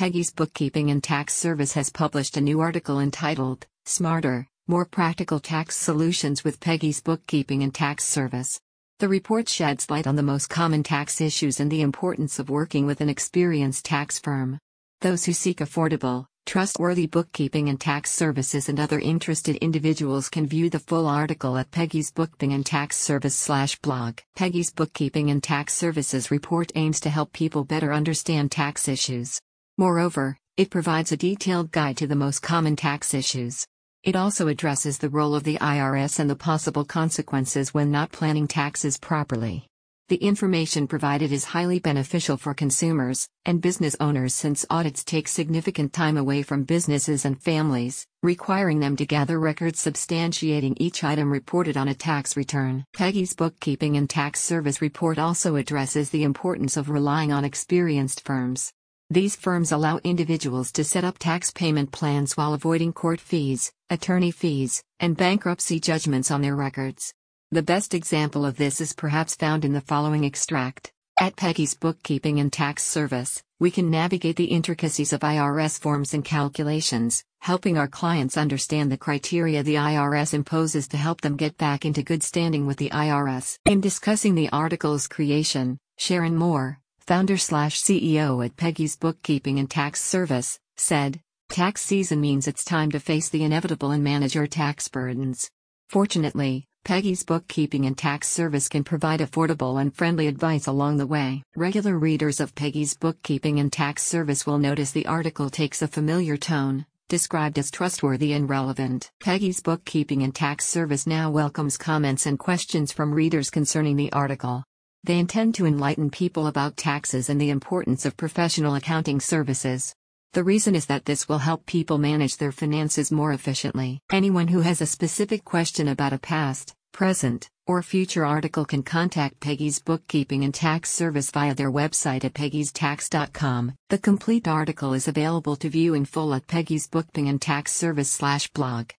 Peggy's Bookkeeping and Tax Service has published a new article entitled, Smarter, More Practical Tax Solutions with Peggy's Bookkeeping and Tax Service. The report sheds light on the most common tax issues and the importance of working with an experienced tax firm. Those who seek affordable, trustworthy bookkeeping and tax services and other interested individuals can view the full article at Peggy's Bookkeeping and Tax Service slash blog. Peggy's Bookkeeping and Tax Services report aims to help people better understand tax issues. Moreover, it provides a detailed guide to the most common tax issues. It also addresses the role of the IRS and the possible consequences when not planning taxes properly. The information provided is highly beneficial for consumers and business owners since audits take significant time away from businesses and families, requiring them to gather records substantiating each item reported on a tax return. Peggy's Bookkeeping and Tax Service report also addresses the importance of relying on experienced firms. These firms allow individuals to set up tax payment plans while avoiding court fees, attorney fees, and bankruptcy judgments on their records. The best example of this is perhaps found in the following extract. At Peggy's Bookkeeping and Tax Service, we can navigate the intricacies of IRS forms and calculations, helping our clients understand the criteria the IRS imposes to help them get back into good standing with the IRS. In discussing the article's creation, Sharon Moore, founder slash CEO at Peggy's Bookkeeping and Tax Service, said, Tax season means it's time to face the inevitable and manage your tax burdens. Fortunately, Peggy's Bookkeeping and Tax Service can provide affordable and friendly advice along the way. Regular readers of Peggy's Bookkeeping and Tax Service will notice the article takes a familiar tone, described as trustworthy and relevant. Peggy's Bookkeeping and Tax Service now welcomes comments and questions from readers concerning the article. They intend to enlighten people about taxes and the importance of professional accounting services. The reason is that this will help people manage their finances more efficiently. Anyone who has a specific question about a past, present, or future article can contact Peggy's Bookkeeping and Tax Service via their website at peggystax.com. The complete article is available to view in full at Peggy's Bookkeeping and Tax Service slash blog.